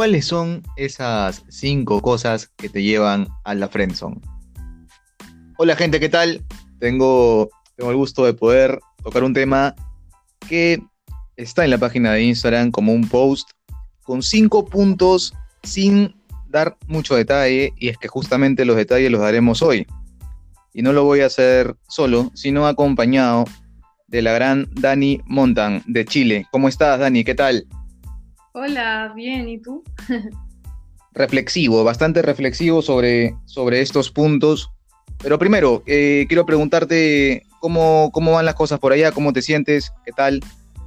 ¿cuáles son esas cinco cosas que te llevan a la friendzone? Hola gente, ¿qué tal? Tengo, tengo el gusto de poder tocar un tema que está en la página de Instagram como un post con cinco puntos sin dar mucho detalle y es que justamente los detalles los daremos hoy. Y no lo voy a hacer solo, sino acompañado de la gran Dani Montan de Chile. ¿Cómo estás, Dani? ¿Qué tal? Hola, bien, ¿y tú? reflexivo, bastante reflexivo sobre, sobre estos puntos. Pero primero, eh, quiero preguntarte cómo, cómo van las cosas por allá, cómo te sientes, qué tal.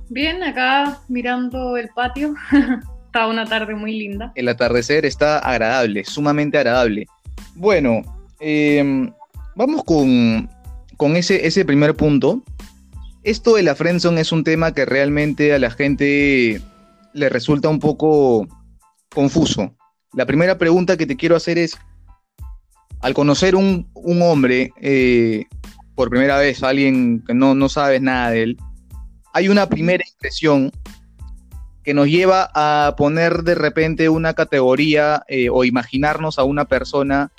Bien, acá mirando el patio. está una tarde muy linda. El atardecer está agradable, sumamente agradable. Bueno, em, vamos con, con ese, ese primer punto. Esto de la friendzone es un tema que realmente a la gente le resulta un poco confuso. La primera pregunta que te quiero hacer es, al conocer un, un hombre eh, por primera vez, alguien que no, no sabes nada de él, hay una primera impresión que nos lleva a poner de repente una categoría eh, o imaginarnos a una persona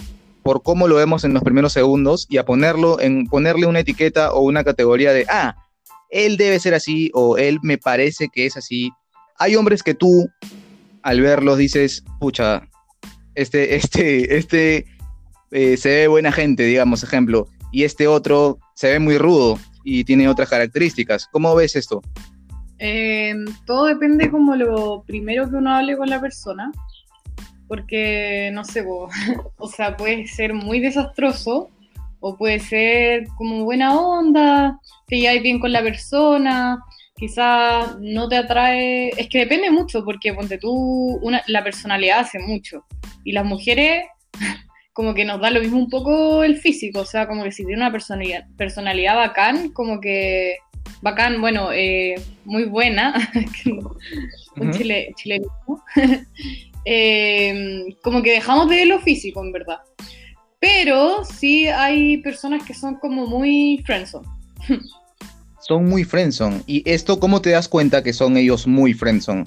por cómo lo vemos en los primeros segundos y a ponerlo en ponerle una etiqueta o una categoría de ah, él debe ser así o él me parece que es así hay hombres que tú, al verlos, dices, pucha, este, este, este eh, se ve buena gente, digamos, ejemplo, y este otro se ve muy rudo y tiene otras características. ¿Cómo ves esto? Em, todo depende como lo primero que uno hable con la persona, porque no sé, o sea, puede ser muy desastroso o puede ser como buena onda, que ya bien con la persona, quizás no te atrae, es que depende mucho, porque ponte tú, una, la personalidad hace mucho, y las mujeres como que nos da lo mismo un poco el físico, o sea, como que si tiene una personalidad, personalidad bacán, como que bacán, bueno, eh, muy buena, un chile, eh, como que dejamos de ver lo físico, en verdad. Pero sí hay personas que son como muy friendzone. Son muy friendzone. ¿Y esto cómo te das cuenta que son ellos muy friendzone?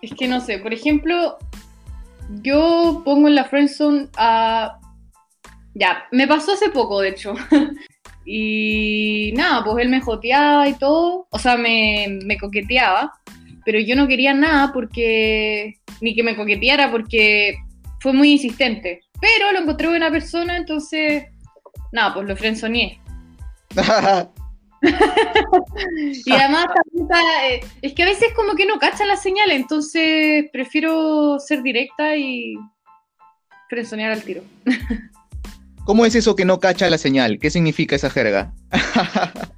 Es que no sé, por ejemplo, yo pongo en la friendzone a... Ya, me pasó hace poco, de hecho. y nada, pues él me joteaba y todo, o sea, me, me coqueteaba, pero yo no quería nada porque... ni que me coqueteara porque fue muy insistente. Pero lo encontré buena persona, entonces, nada, pues lo friendzoneé. y además eh, es que a veces como que no cachan la señal, entonces prefiero ser directa y frenzonear al tiro. ¿Cómo es eso que no cacha la señal? ¿Qué significa esa jerga?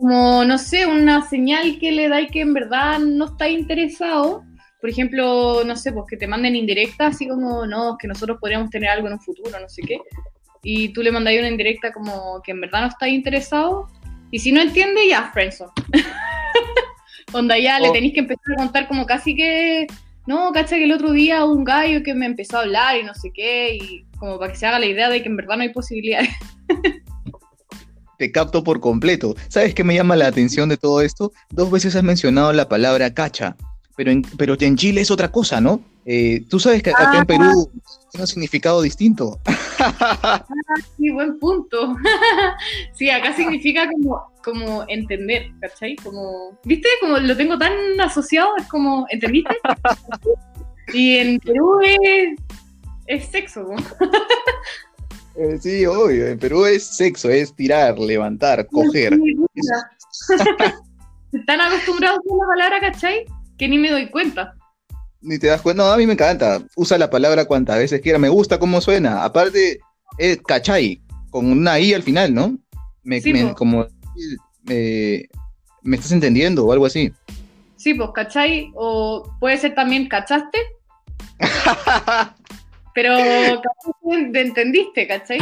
como, no sé, una señal que le da y que en verdad no está interesado. Por ejemplo, no sé, pues que te manden indirecta, así como, no, que nosotros podríamos tener algo en un futuro, no sé qué. Y tú le mandas una indirecta como que en verdad no está interesado y si no entiende, ya, friendzone. Onda ya le oh. tenéis que empezar a contar como casi que, no, cacha que el otro día un gallo que me empezó a hablar y no sé qué, y como para que se haga la idea de que en verdad no hay posibilidades. Te capto por completo. ¿Sabes qué me llama la atención de todo esto? Dos veces has mencionado la palabra cacha, pero en, pero en Chile es otra cosa, ¿no? Eh, Tú sabes que acá en Perú tiene un significado distinto. Ah, sí, buen punto. sí, acá significa como, como entender, ¿cachai? Como, ¿viste? Como lo tengo tan asociado, es como, ¿entendiste? y en Perú es, es sexo. Eh, sí, obvio, en Perú es sexo, es tirar, levantar, coger. Están acostumbrados a la palabra, ¿cachai? Que ni me doy cuenta ni te das cuenta. No, a mí me encanta. Usa la palabra cuantas veces quiera. Me gusta cómo suena. Aparte, es cachai, con una I al final, ¿no? Me, como me, estás entendiendo o algo así. Sí, pues cachai, o puede ser también cachaste. Pero te entendiste, ¿cachai?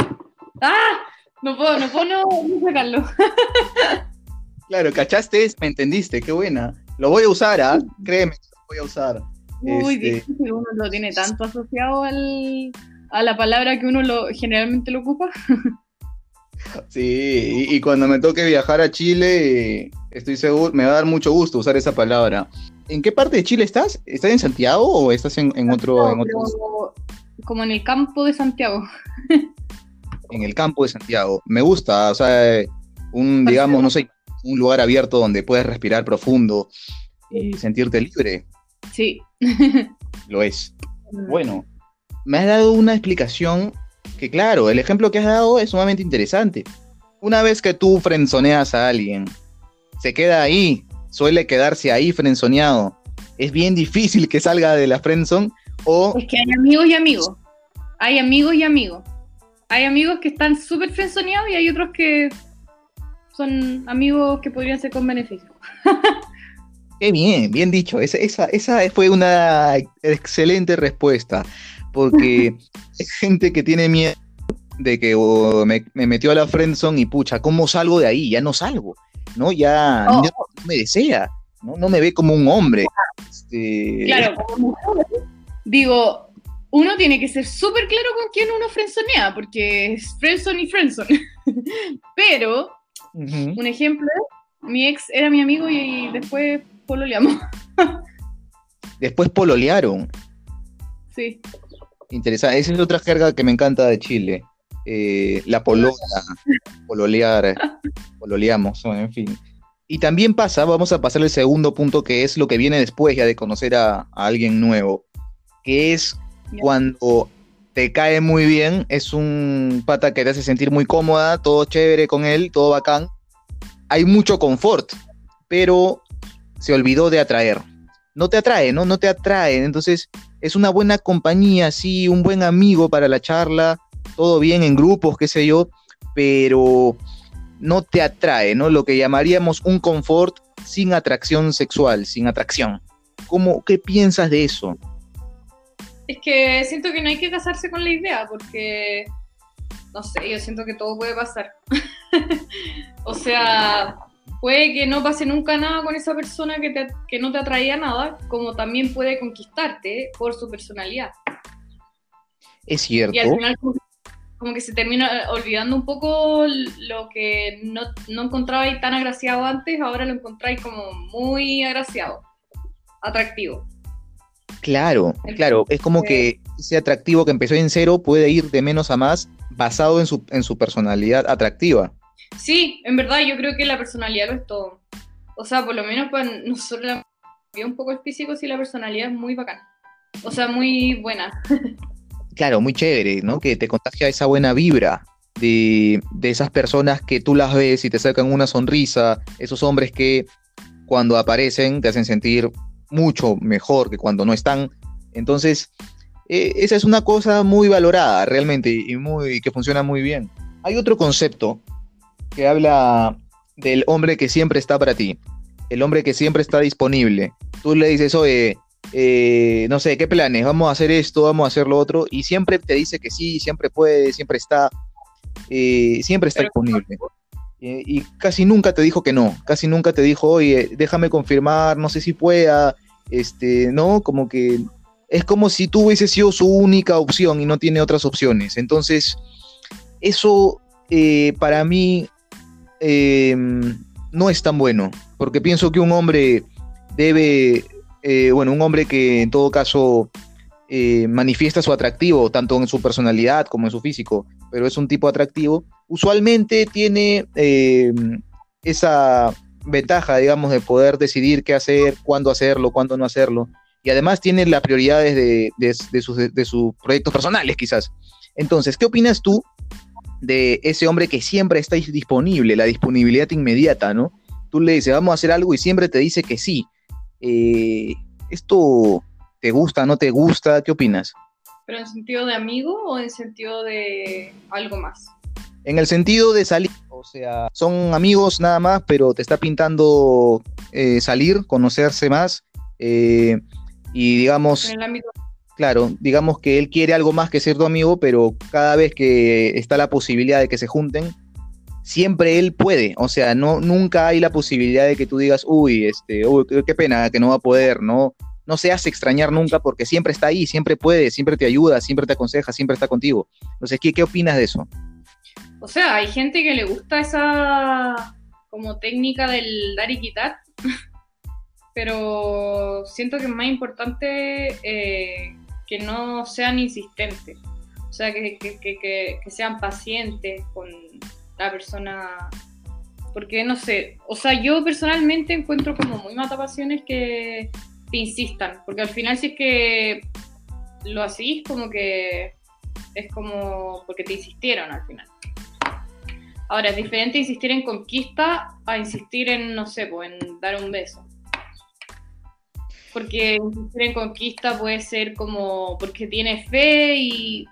¡Ah! No puedo, no puedo no, sacarlo. claro, cachaste me entendiste, qué buena. Lo voy a usar, ¿ah? Créeme, lo voy a usar. Uy, este... uno lo tiene tanto asociado al, a la palabra que uno lo, generalmente lo ocupa. Sí, y, cuando me toque viajar a Chile, estoy seguro, me va a dar mucho gusto usar esa palabra. ¿En qué parte de Chile estás? ¿Estás en Santiago o estás en, otro, en otro... Como en el campo de Santiago. en el campo de Santiago. Me gusta, o sea, un, digamos, no sé, un lugar abierto donde puedes respirar profundo y sentirte libre. Sí. Lo es. Bueno, me has dado una explicación que, claro, el ejemplo que has dado es sumamente interesante. Una vez que tú frenzoneas a alguien, se queda ahí, suele quedarse ahí frenzoneado. Es bien difícil que salga de la frenzone o... Es que hay amigos y amigos. Hay amigos y amigos. Hay amigos que están súper frenzoneados y hay otros que son amigos que podrían ser con beneficio. Qué bien, bien dicho. Esa, esa, fue una excelente respuesta. Porque hay gente que tiene miedo de que oh, me, metió a la friendzone y pucha, ¿cómo salgo de ahí? Ya no salgo, ¿no? Ya, oh. no, me desea, ¿no? No me ve como un hombre. Este... Claro, digo, uno tiene que ser súper claro con quién uno frenzonea, porque es friendzone y friendzone. Pero, un ejemplo, mi ex era mi amigo y después pololeamos. Después pololearon. Sí. Interesante. Esa es otra jerga que me encanta de Chile. Eh, la polola, pololear, pololeamos, en fin. Y también pasa, vamos a pasar al segundo punto, que es lo que viene después ya de conocer a, alguien nuevo, que es cuando te cae muy bien, es un pata que te hace sentir muy cómoda, todo chévere con él, todo bacán. Hay mucho confort, pero se olvidó de atraer. No te atrae, ¿no? No te atrae. Entonces, es una buena compañía, sí, un buen amigo para la charla, todo bien en grupos, qué sé yo, pero no te atrae, ¿no? Lo que llamaríamos un confort sin atracción sexual, sin atracción. ¿Cómo, ¿Qué piensas de eso? Es que siento que no hay que casarse con la idea, porque, no sé, yo siento que todo puede pasar. o sea, puede que no pase nunca nada con esa persona que, que no te atraía nada, como también puede conquistarte por su personalidad. Es cierto. Y al final como, que se termina olvidando un poco lo que no, no encontrabais tan agraciado antes, ahora lo encontráis como muy agraciado, atractivo. Claro, claro, es como que ese atractivo que empezó en cero puede ir de menos a más basado en su, en su personalidad atractiva. Sí, en verdad yo creo que la personalidad lo es todo. O sea, por lo menos para nosotros la un poco el físico sí la personalidad es muy bacana. O sea, muy buena. claro, muy chévere, ¿no? Que te contagia esa buena vibra de, de, esas personas que tú las ves y te sacan una sonrisa, esos hombres que cuando aparecen te hacen sentir mucho mejor que cuando no están. Entonces, eh, esa es una cosa muy valorada realmente y muy, que funciona muy bien. Hay otro concepto que habla del hombre que siempre está para ti, el hombre que siempre está disponible. Tú le dices, oye, eh, no sé, ¿qué planes? Vamos a hacer esto, vamos a hacer lo otro, y siempre te dice que sí, siempre puede, siempre está, eh, siempre está disponible. Eh, y casi nunca te dijo que no, casi nunca te dijo, oye, déjame confirmar, no sé si pueda, este, ¿no? Como que es como si tú hubieses sido su única opción y no tiene otras opciones. Entonces, eso para mí Em, no es tan bueno, porque pienso que un hombre debe, eh, bueno, un hombre que en todo caso eh, manifiesta su atractivo, tanto en su personalidad como en su físico, pero es un tipo atractivo, usualmente tiene em, esa ventaja, digamos, de poder decidir qué hacer, cuándo hacerlo, cuándo no hacerlo, y además tiene las prioridades de, de, sus, de sus proyectos personales, quizás. Entonces, ¿qué opinas tú de ese hombre que siempre está disponible, la disponibilidad inmediata, ¿no? Tú le dices, vamos a hacer algo y siempre te dice que sí. Eh, ¿Esto te gusta, no te gusta? ¿Qué opinas? ¿Pero en sentido de amigo o en sentido de algo más? En el sentido de salir, o sea, son amigos nada más, pero te está pintando eh, salir, conocerse más, eh, y digamos... En el ámbito claro, digamos que él quiere algo más que ser tu amigo, pero cada vez que está la posibilidad de que se junten, siempre él puede. O sea, no, nunca hay la posibilidad de que tú digas, uy, este, uy, qué pena que no va a poder, no, no se hace extrañar nunca porque siempre está ahí, siempre puede, siempre te ayuda, siempre te aconseja, siempre está contigo. Entonces, ¿qué, qué opinas de eso? O sea, hay gente que le gusta esa como técnica del dar y quitar, pero siento que es más importante eh, que no sean insistentes. O sea, que, que, que, que, sean pacientes con la persona. Porque no sé, o sea, yo personalmente encuentro como muy matapasiones que te insistan. Porque al final, si es que lo hacís, como que es como porque te insistieron al final. Ahora, es diferente insistir en conquista a insistir en, no sé, pues, en dar un beso. Porque insistir en conquista puede ser como porque tiene fe y,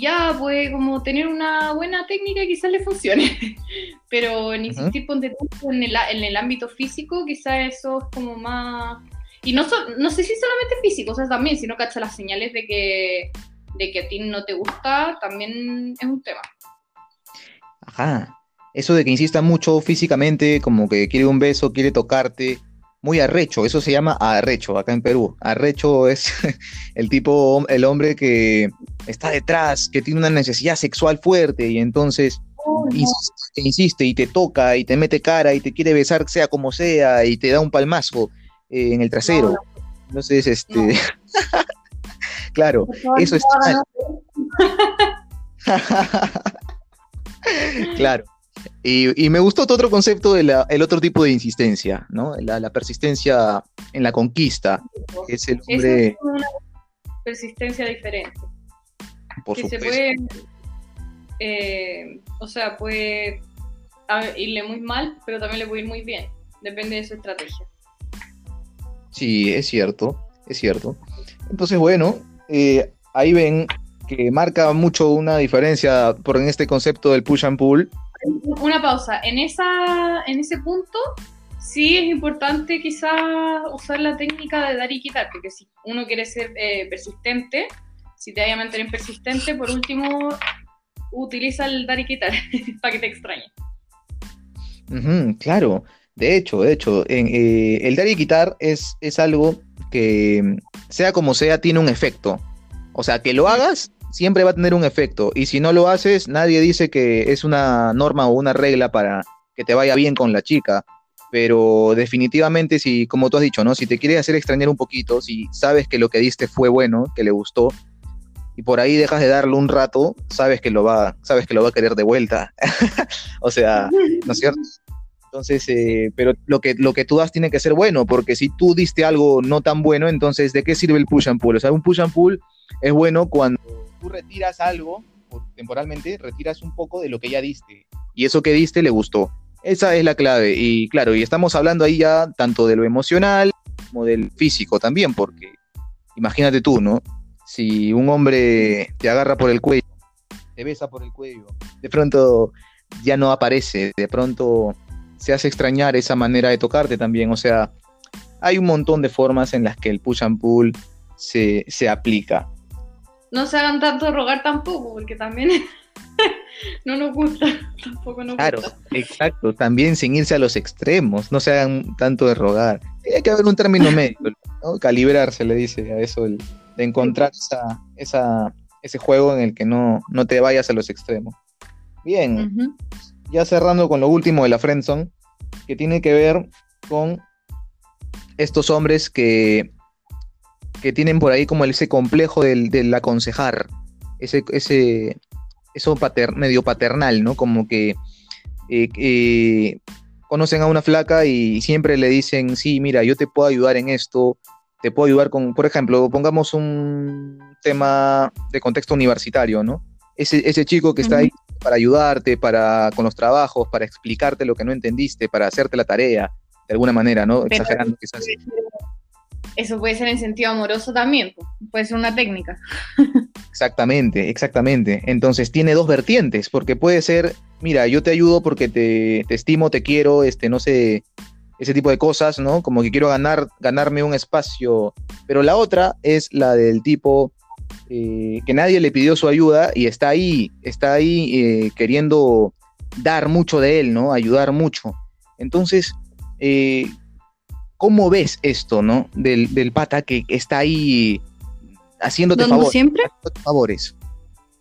ya puede como tener una buena técnica y quizás le funcione. Pero en insistir en el, en el ámbito físico, quizás eso es como más... Y no, no sé si solamente físico, o sea, también, si no cacha las señales de que, de que a ti no te gusta, también es un tema. Ajá. Eso de que insista mucho físicamente, como que quiere un beso, quiere tocarte, muy arrecho, eso se llama arrecho acá en Perú. Arrecho es el tipo, el hombre que está detrás, que tiene una necesidad sexual fuerte y entonces insiste, y te toca y te mete cara y te quiere besar sea como sea y te da un palmazo eh, en el trasero. Entonces, este... claro, eso es... claro. Y, me gustó otro concepto del el otro tipo de insistencia, ¿no? La, persistencia en la conquista. es el hombre... Es una persistencia diferente. Por que se puede, eh, o sea, puede irle muy mal, pero también le puede ir muy bien. Depende de su estrategia. Sí, es cierto, es cierto. Entonces, bueno, eh, ahí ven que marca mucho una diferencia por en este concepto del push and pull una pausa. En, esa, en ese punto, sí es importante quizás usar la técnica de dar y quitar, porque si uno quiere ser eh, persistente, si te vaya a mantener persistente, por último, utiliza el dar y quitar para que te extrañe. claro, de hecho, de hecho, eh, el dar y quitar es, es algo que, sea como sea, tiene un efecto. O sea, que lo hagas siempre va a tener un efecto. Y si no lo haces, nadie dice que es una norma o una regla para que te vaya bien con la chica. Pero definitivamente, si, como tú has dicho, ¿no? Si te quieres hacer extrañar un poquito, si sabes que lo que diste fue bueno, que le gustó, y por ahí dejas de darle un rato, sabes que lo va, sabes que lo va a querer de vuelta. o sea, ¿no es cierto? Entonces, eh, pero lo que, lo que tú das tiene que ser bueno, porque si tú diste algo no tan bueno, entonces, ¿de qué sirve el push and pull? O sea, un push and pull es bueno cuando tú retiras algo, temporalmente, retiras un poco de lo que ya diste. Y eso que diste le gustó. Esa es la clave. Y claro, y estamos hablando ahí ya tanto de lo emocional como del físico también, porque imagínate tú, ¿no? Si un hombre te agarra por el cuello, te besa por el cuello, de pronto ya no aparece, de pronto se hace extrañar esa manera de tocarte también. O sea, hay un montón de formas en las que el push and pull se, se aplica no se hagan tanto rogar tampoco, porque también no nos gusta, tampoco nos claro, exacto, también sin irse a los extremos, no se hagan tanto de rogar. Tiene que haber un término medio, ¿no? calibrarse, le dice a eso, de encontrar esa, esa, ese juego en el que no, no te vayas a los extremos. Bien, ya cerrando con lo último de la Friendzone, que tiene que ver con estos hombres que que tienen por ahí como ese complejo del, aconsejar, ese, ese, eso medio paternal, ¿no? Como que eh, conocen a una flaca y siempre le dicen, sí, mira, yo te puedo ayudar en esto, te puedo ayudar con, por ejemplo, pongamos un tema de contexto universitario, ¿no? Ese, ese chico que está ahí para ayudarte, para, con los trabajos, para explicarte lo que no entendiste, para hacerte la tarea, de alguna manera, ¿no? Exagerando quizás eso puede ser en sentido amoroso también, puede ser una técnica. Exactamente, exactamente. Entonces tiene dos vertientes, porque puede ser, mira, yo te ayudo porque te, estimo, te quiero, este, no sé, ese tipo de cosas, ¿no? Como que quiero ganar, ganarme un espacio. Pero la otra es la del tipo eh, que nadie le pidió su ayuda y está ahí, está ahí eh, queriendo dar mucho de él, ¿no? Ayudar mucho. Entonces, eh, ¿Cómo ves esto, no? Del, del pata que está ahí haciéndote favores. siempre? favores.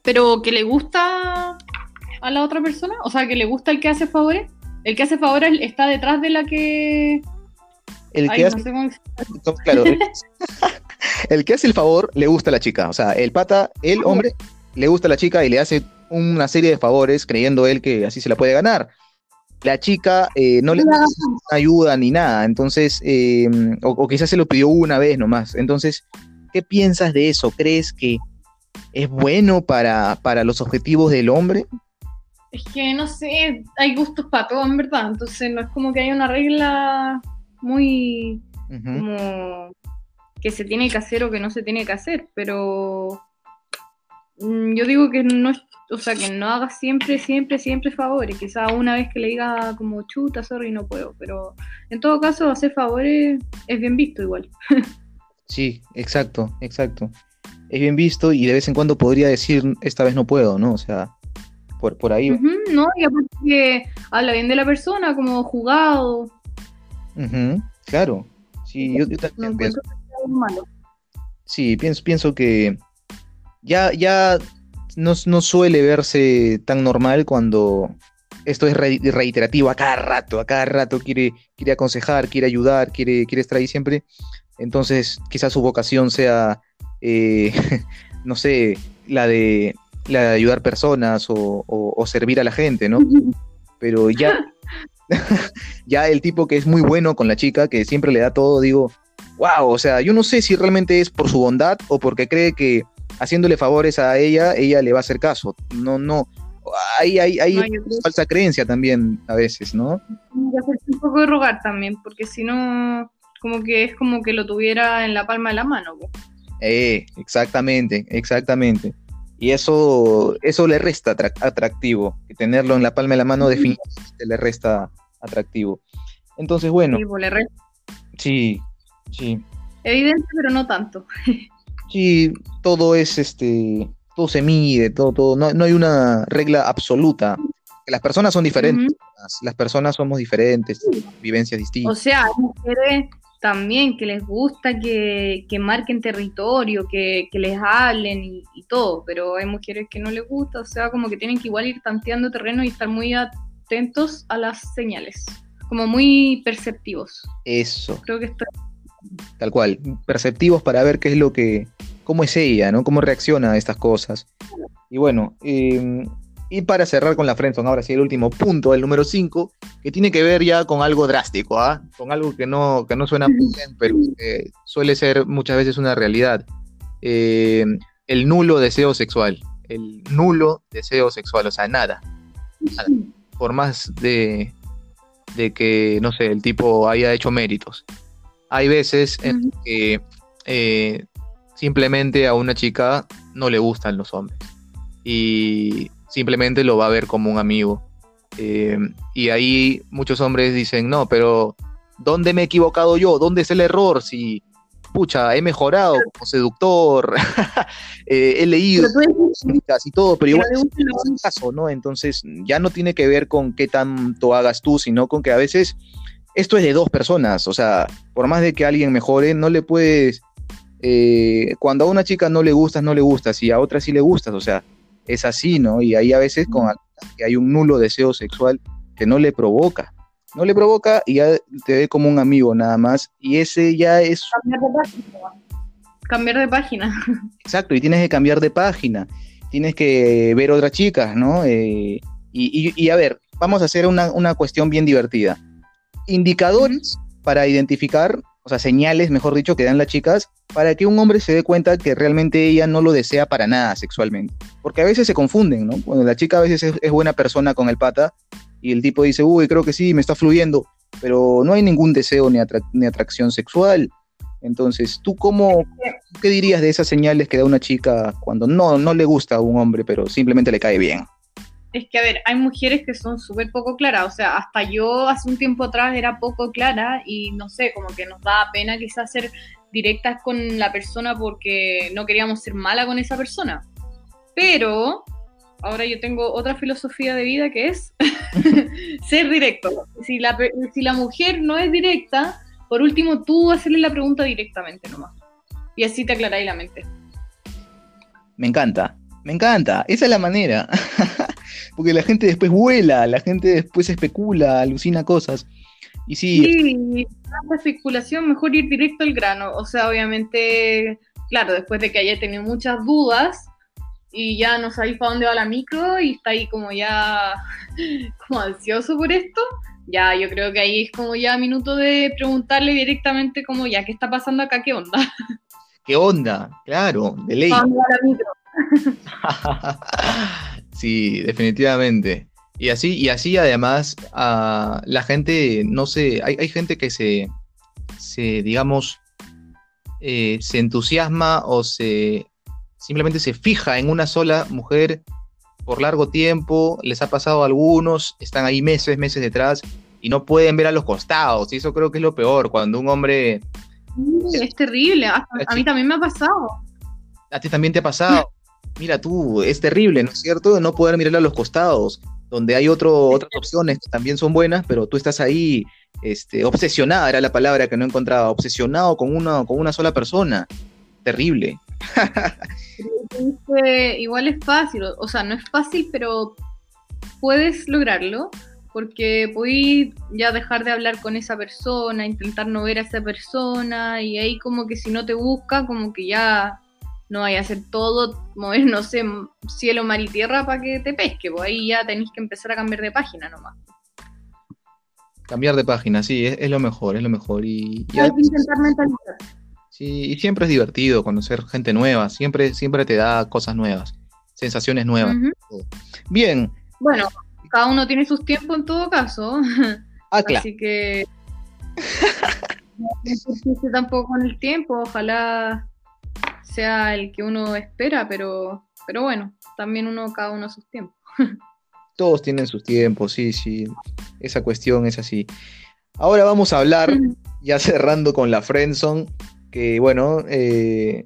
Pero que le gusta a la otra persona, o sea, que le gusta el que hace favores. El que hace favores está detrás de la que el que hace... claro, el que hace el favor le gusta a la chica. O sea, el pata, el hombre, le gusta a la chica y le hace una serie de favores creyendo él que así se la puede ganar. La chica eh, no le da ayuda ni nada, entonces, eh, o, quizás se lo pidió una vez nomás. Entonces, ¿qué piensas de eso? ¿Crees que es bueno para, para los objetivos del hombre? Es que no sé, hay gustos para todo, en verdad. Entonces, no es como que hay una regla muy como que se tiene que hacer o que no se tiene que hacer, pero mm, yo digo que no es, o sea, que no haga siempre, siempre, siempre favores, quizá una vez que le diga como chuta, sorry, no puedo, pero en todo caso hacer favores es bien visto igual. sí, exacto, exacto. Es bien visto y de vez en cuando podría decir, esta vez no puedo, ¿no? O sea, por, por ahí. no, y aparte que habla bien de la persona, como jugado. claro, sí, yo, también pienso. Sí, pienso, pienso que ya, ya no, suele verse tan normal cuando esto es reiterativo a cada rato, a cada rato quiere, quiere aconsejar, quiere ayudar, quiere, quiere estar ahí siempre. Entonces, quizás su vocación sea, eh, no sé, la de, la de ayudar personas o, o, servir a la gente, ¿no? Pero ya, ya el tipo que es muy bueno con la chica, que siempre le da todo, digo, wow, o sea, yo no sé si realmente es por su bondad o porque cree que haciéndole favores a ella, ella le va a hacer caso. No, no. Hay, hay, hay falsa creencia también a veces, ¿no? un poco de rogar también, porque si no, como que es como que lo tuviera en la palma de la mano. Eh, exactamente, exactamente. Y eso, eso le resta atractivo. Tenerlo en la palma de la mano definitivamente le resta atractivo. Entonces, bueno. Sí, le resta. sí, Sí. Evidente, pero no tanto. sí, todo es este, todo se mide, todo, todo, no, hay una regla absoluta. Las personas son diferentes, las personas somos diferentes, vivencias distintas. O sea, hay mujeres también que les gusta que, marquen territorio, que, les hablen y, y, todo, pero hay mujeres que no les gusta, o sea, como que tienen que igual ir tanteando terreno y estar muy atentos a las señales, como muy perceptivos. Eso. Creo que esto tal cual, perceptivos para ver qué es lo que, cómo es ella, ¿no? Cómo reacciona a estas cosas. Y bueno, em, y para cerrar con la friendzone, ahora sí el último punto, el número 5, que tiene que ver ya con algo drástico, ¿ah? Con algo que no, que no suena muy bien, pero suele ser muchas veces una realidad. Em, el nulo deseo sexual. El nulo deseo sexual, o sea, nada. Por más de, de que, no sé, el tipo haya hecho méritos. Hay veces en que eh, simplemente a una chica no le gustan los hombres y simplemente lo va a ver como un amigo. Eh, y ahí muchos hombres dicen, no, pero ¿dónde me he equivocado yo? ¿Dónde es el error? Si, pucha, he mejorado como seductor, eh, he leído y todo, pero igual es caso, ¿no? Entonces ya no tiene que ver con qué tanto hagas tú, sino con que a veces esto es de dos personas, o sea, por más de que alguien mejore, no le puedes, eh, cuando a una chica no le gustas, no le gustas, y a otra sí le gustas, o sea, es así, ¿no? Y ahí a veces con que hay un nulo deseo sexual que no le provoca, no le provoca y ya te ve como un amigo nada más, y ese ya es... Cambiar de página. Cambiar de página. Exacto, y tienes que cambiar de página, tienes que ver otras chicas, ¿no? Eh, y, a ver, vamos a hacer una, una cuestión bien divertida indicadores para identificar, o sea, señales, mejor dicho, que dan las chicas para que un hombre se dé cuenta que realmente ella no lo desea para nada sexualmente. Porque a veces se confunden, ¿no? Cuando la chica a veces es, buena persona con el pata y el tipo dice, uy, creo que sí, me está fluyendo, pero no hay ningún deseo ni, ni atracción sexual. Entonces, ¿tú cómo, qué dirías de esas señales que da una chica cuando no, no le gusta a un hombre, pero simplemente le cae bien? Es que, a ver, hay mujeres que son súper poco claras, o sea, hasta yo hace un tiempo atrás era poco clara y no sé, como que nos da pena quizás ser directas con la persona porque no queríamos ser mala con esa persona. Pero ahora yo tengo otra filosofía de vida que es ser directo. Si la, si la mujer no es directa, por último tú hacerle la pregunta directamente nomás. Y así te aclaráis la mente. Me encanta, me encanta, esa es la manera. porque la gente después vuela, la gente después especula, alucina cosas. Y sí, Sí, tanta especulación, mejor ir directo al grano. O sea, obviamente, claro, después de que haya tenido muchas dudas y ya no sabéis para dónde va la micro y está ahí como ya como ansioso por esto, ya yo creo que ahí es como ya minuto de preguntarle directamente como ya, ¿qué está pasando acá? ¿Qué onda? ¿qué onda? Claro, de ley. ¿Para dónde va la micro? Sí, definitivamente. Y así, y así además, ah, la gente, no sé, hay, hay gente que se, se digamos, eh, se entusiasma o se simplemente se fija en una sola mujer por largo tiempo, les ha pasado a algunos, están ahí meses, meses detrás y no pueden ver a los costados. Y eso creo que es lo peor, cuando un hombre, Sí, es terrible, hasta- a mí también me ha pasado. a ti también te ha pasado, mira tú, es terrible, ¿no es cierto? No poder mirar a los costados, donde hay otro, otras opciones que también son buenas, pero tú estás ahí, este, obsesionada, era la palabra que no encontraba, obsesionado con una, con una sola persona. Terrible. Dice, igual es fácil, o o sea, no es fácil, pero puedes lograrlo, porque puedes ya dejar de hablar con esa persona, intentar no ver a esa persona, y ahí como que si no te busca, como que ya no vaya a hacer todo, mover, no sé, cielo, mar y tierra para que te pesque, pues ahí ya tenés que empezar a cambiar de página nomás. Cambiar de página, sí, es, es lo mejor, es lo mejor. Y, y Hay que intentar mentalizar. Sí, y siempre es divertido conocer gente nueva, siempre, siempre te da cosas nuevas, sensaciones nuevas. Ujú. Bien, Bueno, cada uno tiene sus tiempos en todo caso. ah, claro, Así que no tampoco con el tiempo, ojalá sea el que uno espera, pero, pero bueno, también uno, cada uno a sus tiempos. todos tienen sus tiempos, sí, sí, esa cuestión es así. Ahora vamos a hablar, ya cerrando con la Friendzone, que bueno, eh,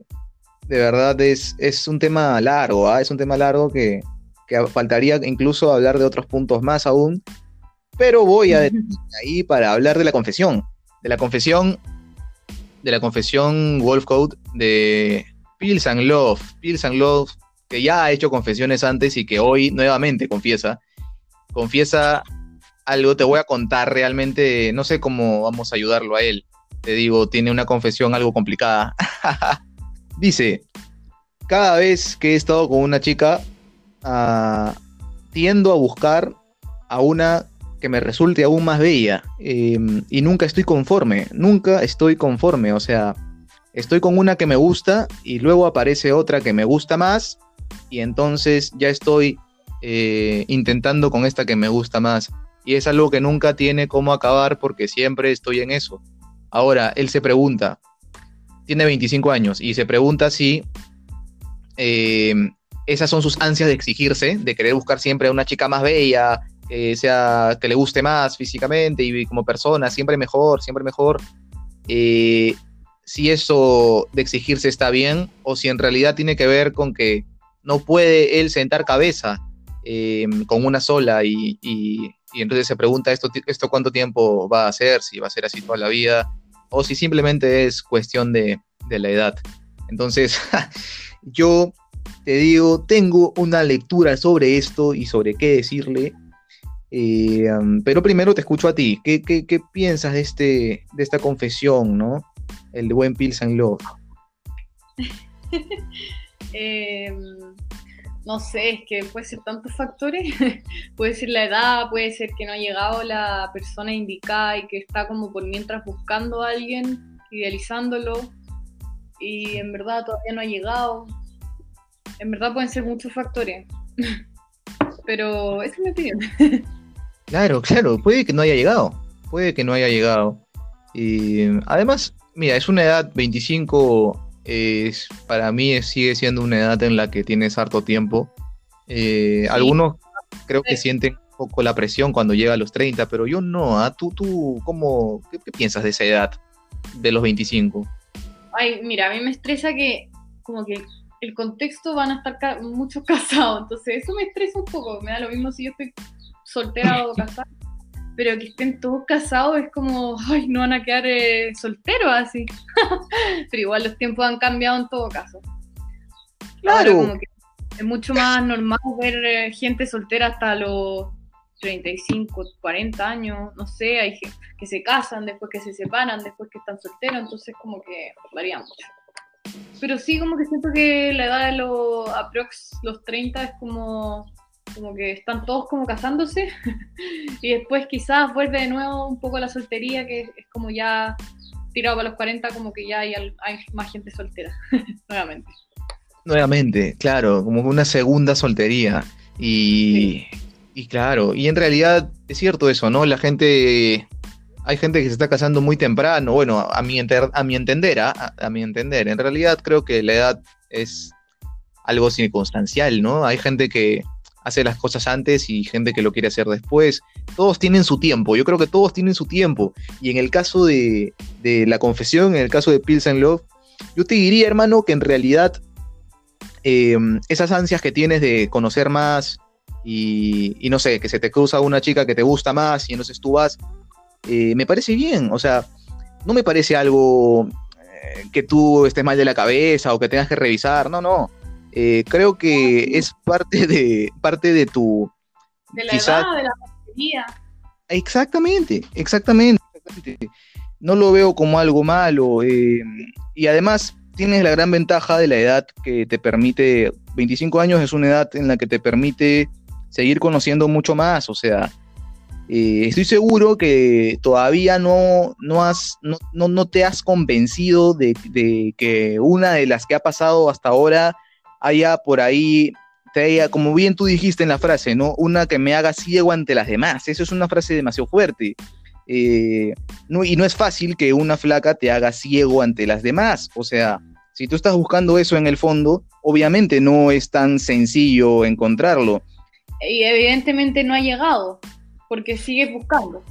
de verdad es, es un tema largo, ¿ah? es un tema largo que, que faltaría incluso hablar de otros puntos más aún, pero voy a detenerme ahí para hablar de la confesión, de la confesión, de la confesión Wolf Code de Pills and Love, Pills and Love, que ya ha hecho confesiones antes y que hoy nuevamente confiesa, confiesa algo, te voy a contar realmente, no sé cómo vamos a ayudarlo a él, te digo, tiene una confesión algo complicada. Dice, cada vez que he estado con una chica, ah, tiendo a buscar a una que me resulte aún más bella eh, y nunca estoy conforme, nunca estoy conforme, o sea, estoy con una que me gusta y luego aparece otra que me gusta más y entonces ya estoy eh, intentando con esta que me gusta más y es algo que nunca tiene cómo acabar porque siempre estoy en eso. Ahora, él se pregunta, tiene 25 años y se pregunta si eh, esas son sus ansias de exigirse, de querer buscar siempre a una chica más bella, que sea que le guste más físicamente y como persona, siempre mejor, siempre mejor. Eh, si eso de exigirse está bien o si en realidad tiene que ver con que no puede él sentar cabeza eh, con una sola y, y, entonces se pregunta esto, esto cuánto tiempo va a ser, si va a ser así toda la vida o si simplemente es cuestión de, de la edad. Entonces, yo te digo, tengo una lectura sobre esto y sobre qué decirle. Um, pero primero te escucho a ti. ¿Qué, qué, qué piensas de, este, de esta confesión, no? El buen Pills and Love. eh, no sé, es que puede ser tantos factores. puede ser la edad, puede ser que no ha llegado la persona indicada y que está como por mientras buscando a alguien, idealizándolo, y en verdad todavía no ha llegado. En verdad pueden ser muchos factores. Pero esa es mi opinión. Claro, claro, puede que no haya llegado. Puede que no haya llegado. Y además, mira, es una edad 25 es, para mí es, sigue siendo una edad en la que tienes harto tiempo. Eh, sí. Algunos creo que sienten un poco la presión cuando llega a los 30, pero yo no. ¿eh? ¿Tú, tú cómo, qué, qué, piensas de esa edad, de los 25? Ay, mira, a mí me estresa que como que el contexto van a estar ca muchos casados, entonces eso me estresa un poco. Me da lo mismo si yo estoy soltera o casada. Pero que estén todos casados es como, ay, no van a quedar eh, solteros así. pero igual los tiempos han cambiado en todo caso. Claro. es mucho más normal ver eh, gente soltera hasta los 35, 40 años, no sé, hay gente que se casan, después que se separan, después que están solteros, entonces como que varía mucho. Pero sí, como que siento que la edad de los aprox los 30 es como, como que están todos como casándose y después quizás vuelve de nuevo un poco la soltería, que es como ya tirado para los 40, como que ya hay, hay más gente soltera, nuevamente. Nuevamente, claro, como una segunda soltería. Y, y claro, y en realidad es cierto eso, ¿no? La gente, hay gente que se está casando muy temprano, bueno, a mi, a mi entender, ¿ah? a, mi entender, en realidad creo que la edad es algo circunstancial, ¿no? Hay gente que hace las cosas antes y gente que lo quiere hacer después. Todos tienen su tiempo, yo creo que todos tienen su tiempo. Y en el caso de, la confesión, en el caso de Pills and Love, yo te diría, hermano, que en realidad em, esas ansias que tienes de conocer más y, no sé, que se te cruza una chica que te gusta más y entonces tú vas, eh, me parece bien, o sea, no me parece algo eh, que tú estés mal de la cabeza o que tengas que revisar, no, no. Eh, creo que es parte de, parte de tu... De la edad, de la batería. Exactamente, exactamente, No lo veo como algo malo. Eh, y además tienes la gran ventaja de la edad que te permite, 25 años es una edad en la que te permite seguir conociendo mucho más. O sea, eh, estoy seguro que todavía no, no, has, no, no, te has convencido de, de, que una de las que ha pasado hasta ahora haya por ahí, te haya, como bien tú dijiste en la frase, ¿no? Una que me haga ciego ante las demás. Eso es una frase demasiado fuerte. Eh, no, y no es fácil que una flaca te haga ciego ante las demás. O sea, si tú estás buscando eso en el fondo, obviamente no es tan sencillo encontrarlo. Y evidentemente no ha llegado, porque sigues buscando.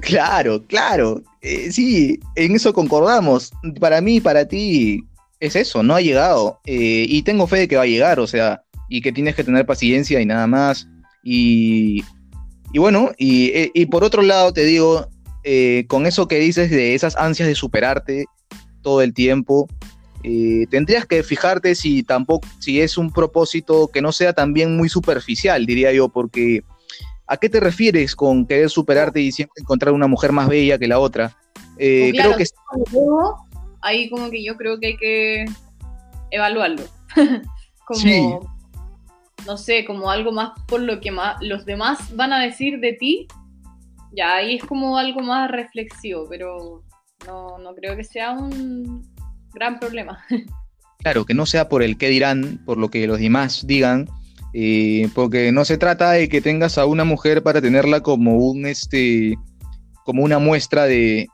Claro, claro. Eh, sí, en eso concordamos. Para mí, para ti, es eso, no ha llegado. Eh, y tengo fe de que va a llegar, o sea, y que tienes que tener paciencia y nada más. Y, bueno, eh, y, por otro lado te digo, eh, con eso que dices de esas ansias de superarte todo el tiempo, tendrías que fijarte si tampoco, si es un propósito que no sea también muy superficial, diría yo, porque ¿a qué te refieres con querer superarte y siempre encontrar una mujer más bella que la otra? Pues creo que ahí como que yo creo que hay que evaluarlo. como, no sé, como algo más por lo que más, los demás van a decir de ti. Ya, ahí es como algo más reflexivo, pero no, no creo que sea un gran problema. Claro, que no sea por el qué dirán, por lo que los demás digan, eh, porque no se trata de que tengas a una mujer para tenerla como un este como una muestra de,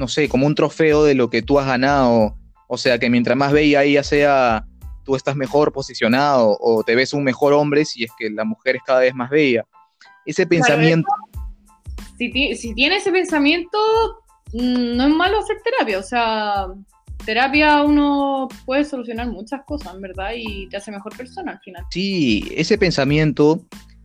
no sé, como un trofeo de lo que tú has ganado. O sea, que mientras más bella ella sea, tú estás mejor posicionado o te ves un mejor hombre si es que la mujer es cada vez más bella. Ese pensamiento... si, tiene ese pensamiento, mm, no es malo hacer terapia. O sea, terapia uno puede solucionar muchas cosas, en verdad, y te hace mejor persona al final. Sí, ese pensamiento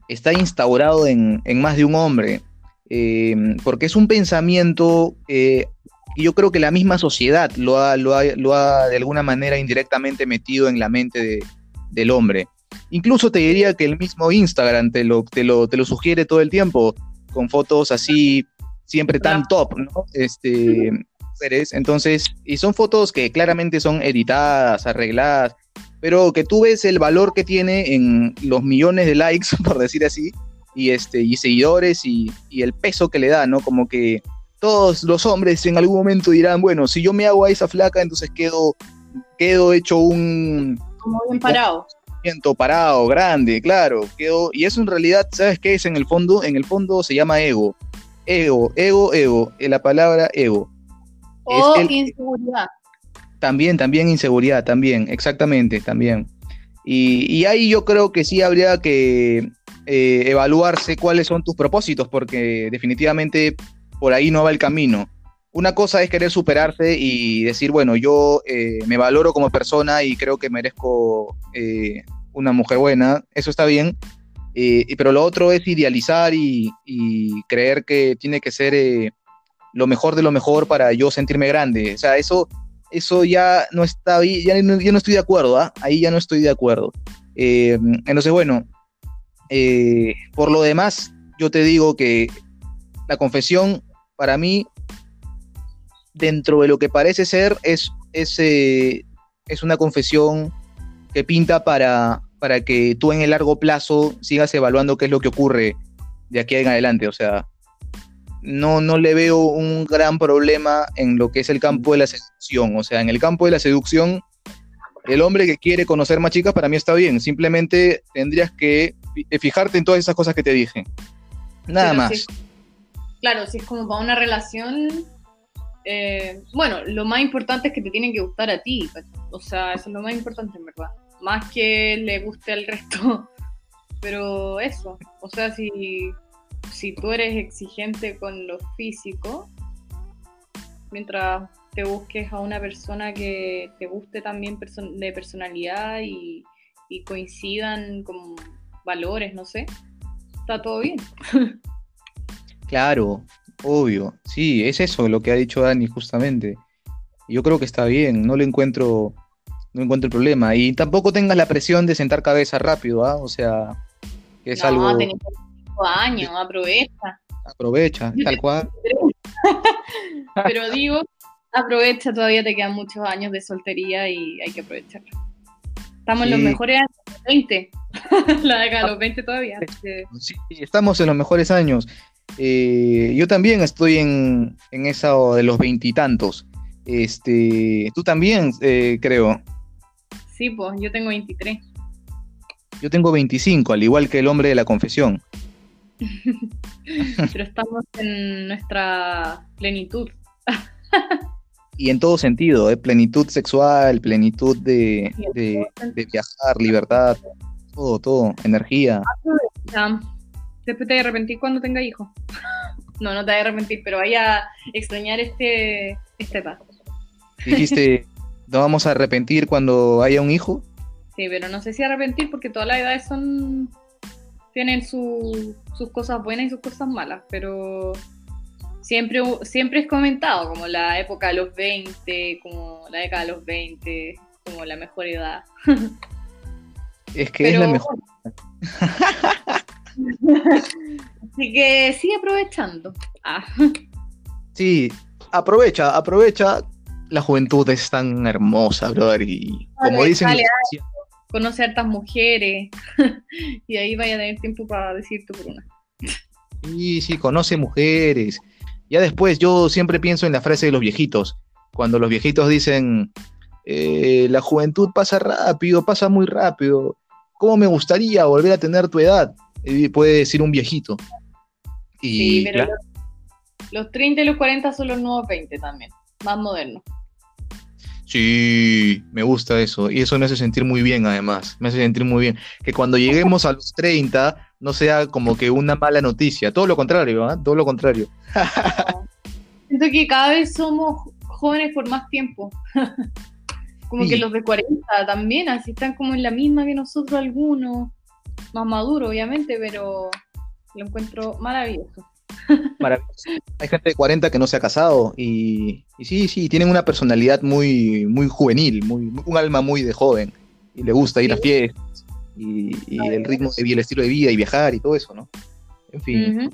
está instaurado en, más de un hombre, eh, porque es un pensamiento eh, y yo creo que la misma sociedad lo ha, lo ha, de alguna manera indirectamente metido en la mente del hombre. Incluso te diría que el mismo Instagram te lo, te lo, te lo sugiere todo el tiempo, con fotos así, siempre tan top, ¿no? Este, entonces, y son fotos que claramente son editadas, arregladas, pero que tú ves el valor que tiene en los millones de likes, por decir así, y, este, y seguidores y, y el peso que le da, ¿no? Como que todos los hombres en algún momento dirán, bueno, si yo me hago a esa flaca, entonces quedo, quedo hecho un... Como bien parado. Parado, grande, claro. Quedo, y eso en realidad, ¿sabes qué es en el fondo? En el fondo se llama ego. Ego, ego, ego. La palabra ego. O inseguridad. También, también inseguridad, también, exactamente, también. Y, ahí yo creo que sí habría que eh, evaluarse cuáles son tus propósitos, porque definitivamente por ahí no va el camino. Una cosa es querer superarse y decir, bueno, yo eh, me valoro como persona y creo que merezco eh, una mujer buena, eso está bien, eh, pero lo otro es idealizar y, creer que tiene que ser lo mejor de lo mejor para yo sentirme grande. O sea, eso, eso ya no está bien, ya no, estoy de acuerdo, ¿ah? ahí ya no estoy de acuerdo. entonces, bueno, Eh, por lo demás, yo te digo que la confesión, para mí, dentro de lo que parece ser, es, es, eh, es una confesión que pinta para, para que tú en el largo plazo sigas evaluando qué es lo que ocurre de aquí en adelante. O sea, no, no le veo un gran problema en lo que es el campo de la seducción. O sea, en el campo de la seducción, el hombre que quiere conocer más chicas para mí está bien. Simplemente tendrías que fijarte en todas esas cosas que te dije. Nada más. Claro, si es como para una relación, eh, bueno, lo más importante es que te tienen que gustar a ti. O sea, eso es lo más importante en verdad. Más que le guste al resto. Pero eso, o sea, si si tú eres exigente con lo físico, mientras te busques a una persona que te guste también de personalidad y, coincidan con valores, no sé, está todo bien. Claro, obvio. Sí, es eso lo que ha dicho Dani justamente. Yo creo que está bien, no le encuentro, no encuentro el problema. Y tampoco tengas la presión de sentar cabeza rápido, ¿ah? O sea, que es algo años, aprovecha. Aprovecha, tal cual. Pero digo, aprovecha, todavía te quedan muchos años de soltería y hay que aprovecharlo. Estamos en los mejores años, 20. La década de los 20 todavía. Sí, estamos en los mejores años. Eh, yo también estoy en, en esa de los veintitantos. Este, tú también, eh, creo. Sí, pues yo tengo 23. Yo tengo 25, al igual que el hombre de la confesión. Pero estamos en nuestra plenitud. y en todo sentido, ¿eh? plenitud sexual, plenitud de, viajar, libertad, todo, todo, energía. Después te a arrepentir cuando tenga hijo. No, no te voy a arrepentir, pero vaya a extrañar este, este paso. Dijiste, ¿no vamos a arrepentir cuando haya un hijo? Sí, pero no sé si arrepentir porque todas las edades son tienen sus cosas buenas y sus cosas malas, pero siempre, siempre es comentado como la época de los 20, como la década de los 20, como la mejor edad. Es que es la mejor. Así que sigue aprovechando. Ah. Sí, aprovecha, aprovecha. La juventud es tan hermosa, brother. Y como dicen, conoce a hartas mujeres y ahí vaya a tener tiempo para decirte por una. Sí, sí, conoce mujeres. Ya después yo siempre pienso en la frase de los viejitos, cuando los viejitos dicen, eh, la juventud pasa rápido, pasa muy rápido, ¿cómo me gustaría volver a tener tu edad? Puede decir un viejito. Y, sí, pero los, los 30 y los 40 son los nuevos 20 también, más modernos. Sí, me gusta eso. Y eso me hace sentir muy bien, además. Me hace sentir muy bien. Que cuando lleguemos a los 30 no sea como que una mala noticia. Todo lo contrario, ¿eh? Todo lo contrario. Siento que cada vez somos jóvenes por más tiempo. como que los de 40 también, así están como en la misma que nosotros algunos. Más maduro, obviamente, pero lo encuentro maravilloso. Hay gente de 40 que no se ha casado y, sí, sí, tienen una personalidad muy, muy juvenil, muy, un alma muy de joven y le gusta ir a fiestas y, el ritmo de vida, el estilo de vida y viajar y todo eso, ¿no? En fin,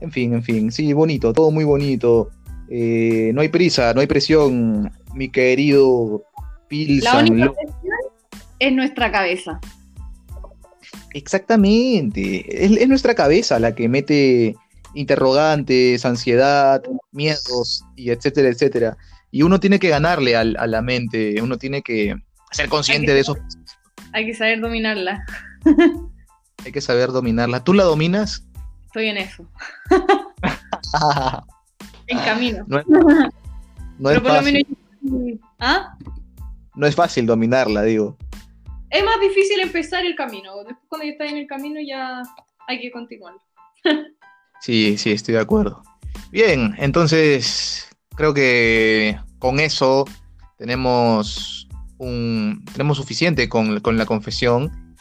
en fin, en fin, sí, bonito, todo muy bonito. Eh, no hay prisa, no hay presión, mi querido Pilsan. La presión es nuestra cabeza. Exactamente, es, nuestra cabeza la que mete interrogantes, ansiedad, miedos, y etcétera, etcétera. Y uno tiene que ganarle a la mente, uno tiene que ser consciente de eso. Hay que saber dominarla. hay que saber dominarla. ¿Tú la dominas? Estoy en eso. en camino. No es, fácil. ¿Ah? No es fácil dominarla, digo. Es más difícil empezar el camino. Después cuando ya estás en el camino ya hay que continuar. Sí, sí, estoy de acuerdo. Bien, entonces creo que con eso tenemos un tenemos suficiente con, la confesión.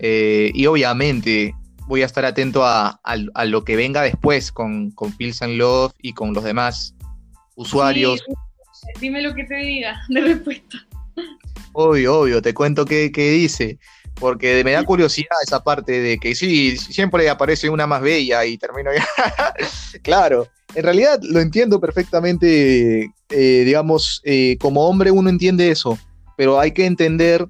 Eh, y obviamente voy a estar atento a, lo que venga después con, con Pills and Love y con los demás usuarios. dime lo que te diga de respuesta. Obvio, obvio, te cuento qué, qué dice. porque me da curiosidad esa parte de que sí, siempre aparece una más bella y termino ya. claro, en realidad lo entiendo perfectamente, eh, digamos, eh, como hombre uno entiende eso, pero hay que entender,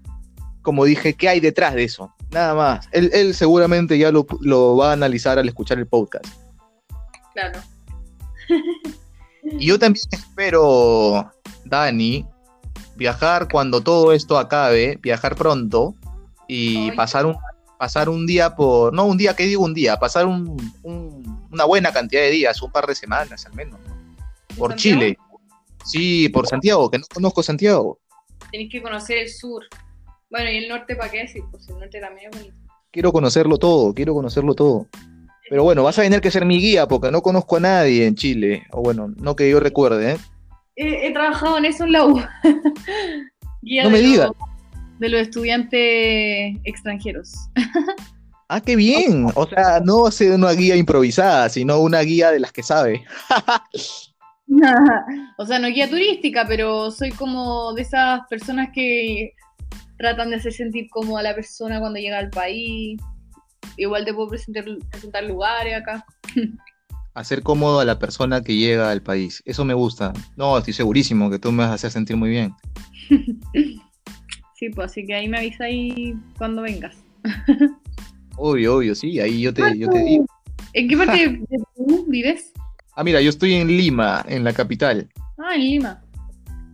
como dije, qué hay detrás de eso, nada más. Él, seguramente ya lo, lo va a analizar al escuchar el podcast. Claro. y yo también espero, Dani, viajar cuando todo esto acabe, viajar pronto y pasar un, pasar un día por, no un día, ¿qué digo un día? Pasar una buena cantidad de días, un par de semanas al menos, por Chile. Sí, por Santiago, que no conozco Santiago. Tenéis que conocer el sur. Bueno, y el norte, ¿para qué decir? Pues el norte también es bonito. Quiero conocerlo todo, quiero conocerlo todo. Pero bueno, vas a tener que ser mi guía porque no conozco a nadie en Chile. O bueno, no que yo recuerde, ¿eh? He, trabajado en eso en la U. no me digas de los estudiantes extranjeros. Ah, qué bien. O sea, no ser una guía improvisada, sino una guía de las que sabe. o sea, no guía turística, pero soy como de esas personas que tratan de hacer sentir cómoda a la persona cuando llega al país. Igual te puedo presentar, presentar lugares acá. Hacer cómodo a la persona que llega al país. Eso me gusta. No, estoy segurísimo que tú me vas a hacer sentir muy bien. Sí, pues así que ahí me avisa ahí cuando vengas. Obvio, obvio, sí, ahí yo te, yo te digo. ¿En qué parte de Perú vives? Ah, mira, yo estoy en Lima, en la capital. Ah, en Lima.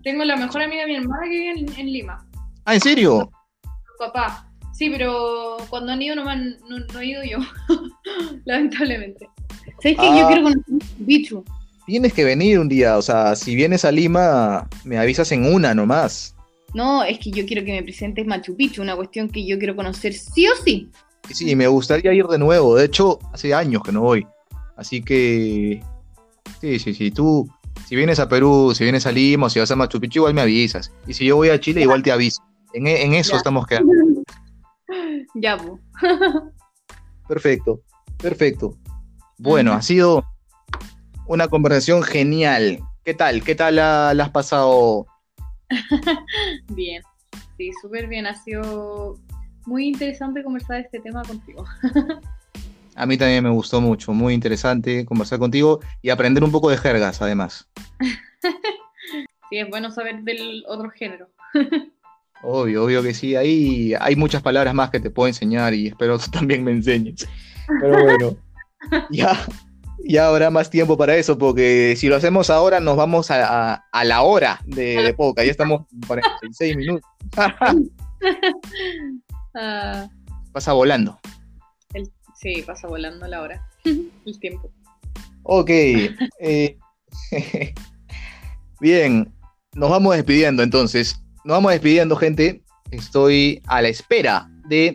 Tengo la mejor amiga de mi hermana que vive en, Lima. Ah, ¿en serio? Papá. Sí, pero cuando han ido no, han, no, he ido yo, lamentablemente. ¿Sabes que yo ah. quiero conocer Bichu? Tienes que venir un día, o sea, si vienes a Lima, me avisas en una nomás. No, es que yo quiero que me presentes Machu Picchu, una cuestión que yo quiero conocer sí o sí. Sí, me gustaría ir de nuevo. De hecho, hace años que no voy. Así que. Sí, sí, sí. Tú, si vienes a Perú, si vienes a Lima, o si vas a Machu Picchu, igual me avisas. Y si yo voy a Chile, igual te aviso. En, eso estamos quedando. Ya, bu. Perfecto, perfecto. Bueno, ha sido una conversación genial. ¿Qué tal? ¿Qué tal la has pasado bien, sí, súper bien. Ha sido muy interesante conversar este tema contigo. A mí también me gustó mucho, muy interesante conversar contigo y aprender un poco de jergas, además. sí, es bueno saber del otro género. Obvio, obvio que sí. Ahí hay muchas palabras más que te puedo enseñar y espero tú también me enseñes. Pero bueno, ya ya habrá más tiempo para eso, porque si lo hacemos ahora nos vamos a, la hora de, de, poca, ya estamos en 46 minutos. Ah. pasa volando. sí, pasa volando la hora, el tiempo. Ok. Eh, bien, nos vamos despidiendo entonces. Nos vamos despidiendo, gente. Estoy a la espera de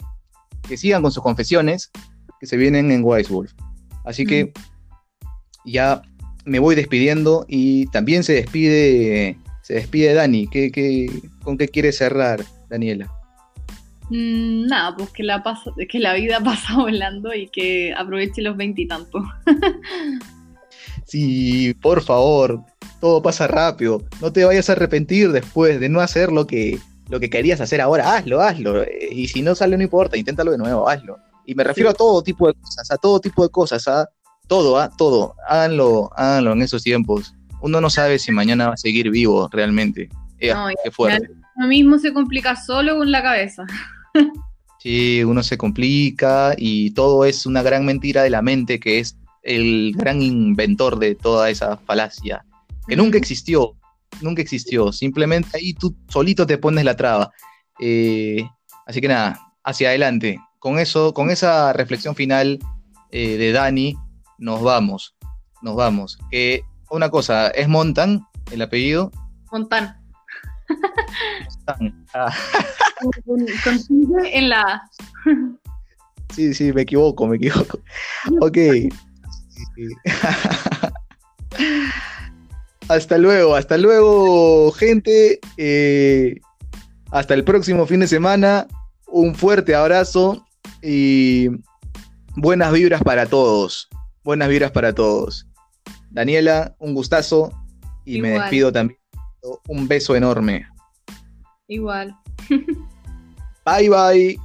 que sigan con sus confesiones que se vienen en Wise Wolf. Así que ya me voy despidiendo y también se despide, se despide Dani. ¿Qué, con qué quiere cerrar, Daniela? Mm, nada, pues que la, que la vida pasa volando y que aproveche los veintitantos. sí, por favor, todo pasa rápido. No te vayas a arrepentir después de no hacer lo que, lo que querías hacer ahora. Hazlo, hazlo. Y si no sale, no importa, inténtalo de nuevo, hazlo. Y me refiero a todo tipo de cosas, a todo tipo de cosas, a todo, ¿ah? todo. Háganlo, háganlo en esos tiempos. Uno no sabe si mañana va a seguir vivo realmente. qué fuerte. Lo mismo se complica solo con la cabeza. sí, uno se complica y todo es una gran mentira de la mente que es el gran inventor de toda esa falacia, que nunca existió, nunca existió, simplemente ahí tú solito te pones la traba. Eh, así que nada, hacia adelante. Con eso, con esa reflexión final eh, de Dani, nos vamos, nos vamos. Que una cosa, ¿es Montan el apellido? Montan. Montan. Ah. en la Sí, sí, me equivoco, me equivoco. Ok. hasta luego, hasta luego, gente. Eh, hasta el próximo fin de semana. Un fuerte abrazo y buenas vibras para todos. Buenas vibras para todos. Daniela, un gustazo y me despido también. Un beso enorme. Igual. bye bye.